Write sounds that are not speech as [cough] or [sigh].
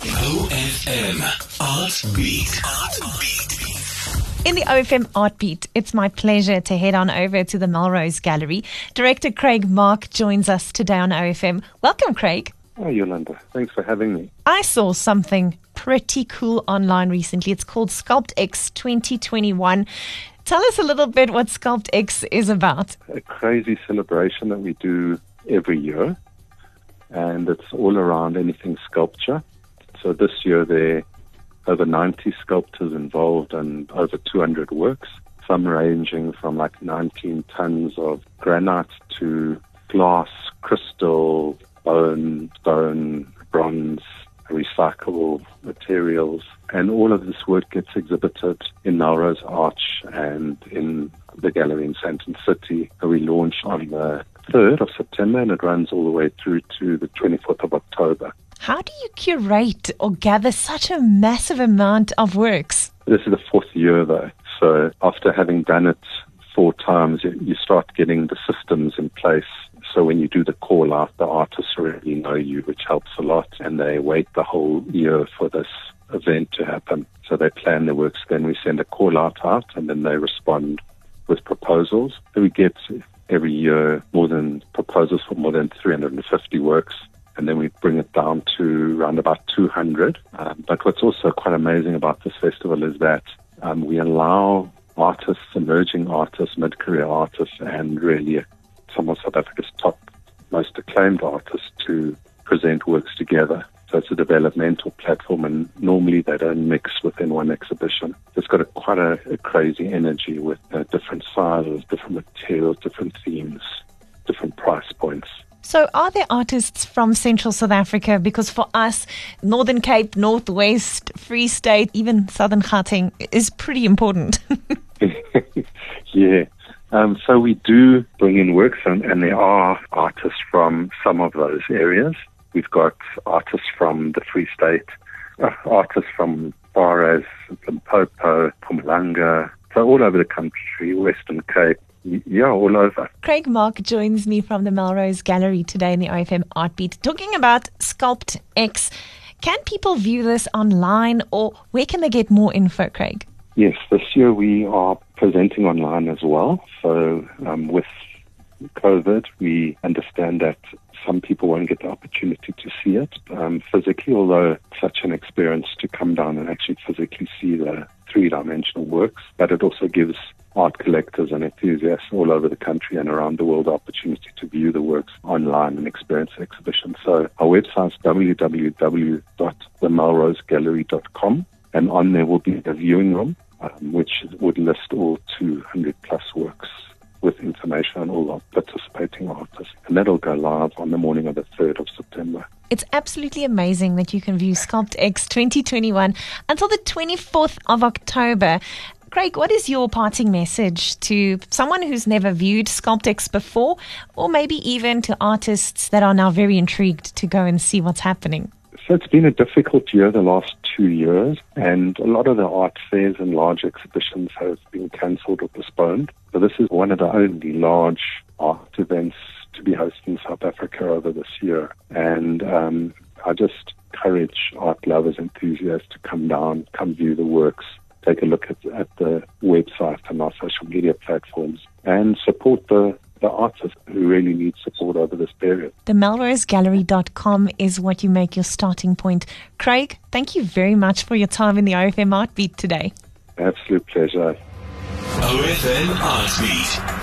OFM Art Beat. Art Beat. In the OFM Art Beat, it's my pleasure to head on over to the Melrose Gallery. Director Craig Mark joins us today on OFM. Welcome, Craig. Hi, Yolanda. Thanks for having me. I saw something pretty cool online recently. It's called Sculpt X 2021. Tell us a little bit what Sculpt X is about. A crazy celebration that we do every year, and it's all around anything sculpture. So this year there are over 90 sculptors involved and over 200 works, some ranging from like 19 tons of granite to glass, crystal, bone, stone, bronze, recyclable materials. And all of this work gets exhibited in Melrose Arch and in the gallery in Sandton City. We launch on the 3rd of September and it runs all the way through to the 24th of October. How do you curate or gather such a massive amount of works? This is the fourth year though. So after having done it four times, you, start getting the systems in place. So when you do the call out, the artists really know you, which helps a lot. And they wait the whole year for this event to happen. So they plan their works. Then we send a call out out and then they respond with proposals. We get every year more than proposals for more than 350 works and then we bring it down to around about 200. Um, but what's also quite amazing about this festival is that um, we allow artists, emerging artists, mid-career artists, and really some of South Africa's top, most acclaimed artists to present works together. So it's a developmental platform, and normally they don't mix within one exhibition. It's got a, quite a, a crazy energy with uh, different sizes, different materials, different themes, different price points. So, are there artists from Central South Africa? Because for us, Northern Cape, Northwest, Free State, even Southern Gauteng is pretty important. [laughs] yeah. Um, so we do bring in works, and, and there are artists from some of those areas. We've got artists from the Free State, uh, artists from far as Limpopo, Mpumalanga, so all over the country, Western Cape, yeah, all over. Craig Mark joins me from the Melrose Gallery today in the OFM Art Beat, talking about Sculpt X. Can people view this online or where can they get more info, Craig? Yes, this year we are presenting online as well. So um, with COVID, we understand that some people won't get the opportunity to see it um, physically, although it's such an experience to come down and actually physically see the three dimensional works. But it also gives art collectors and enthusiasts all over the country and around the world the opportunity to view the works online and experience the exhibition. So our website is www.themelrosegallery.com and on there will be a viewing room um, which would list all 200 plus works with information on all our participating artists. And that'll go live on the morning of the 3rd of September. It's absolutely amazing that you can view Sculpt X 2021 until the 24th of October. Craig, what is your parting message to someone who's never viewed Sculpt X before, or maybe even to artists that are now very intrigued to go and see what's happening? So it's been a difficult year the last two years, and a lot of the art fairs and large exhibitions have been cancelled or postponed. But this is one of the only large art events to be hosted in South Africa over this year, and um, I just encourage art lovers, enthusiasts to come down, come view the works, take a look at, at the website and our social media platforms, and support the the artists who really need support over this period. The melrosegallery.com is what you make your starting point. Craig, thank you very much for your time in the OFM Art Beat today. Absolute pleasure. OFM Art Beat.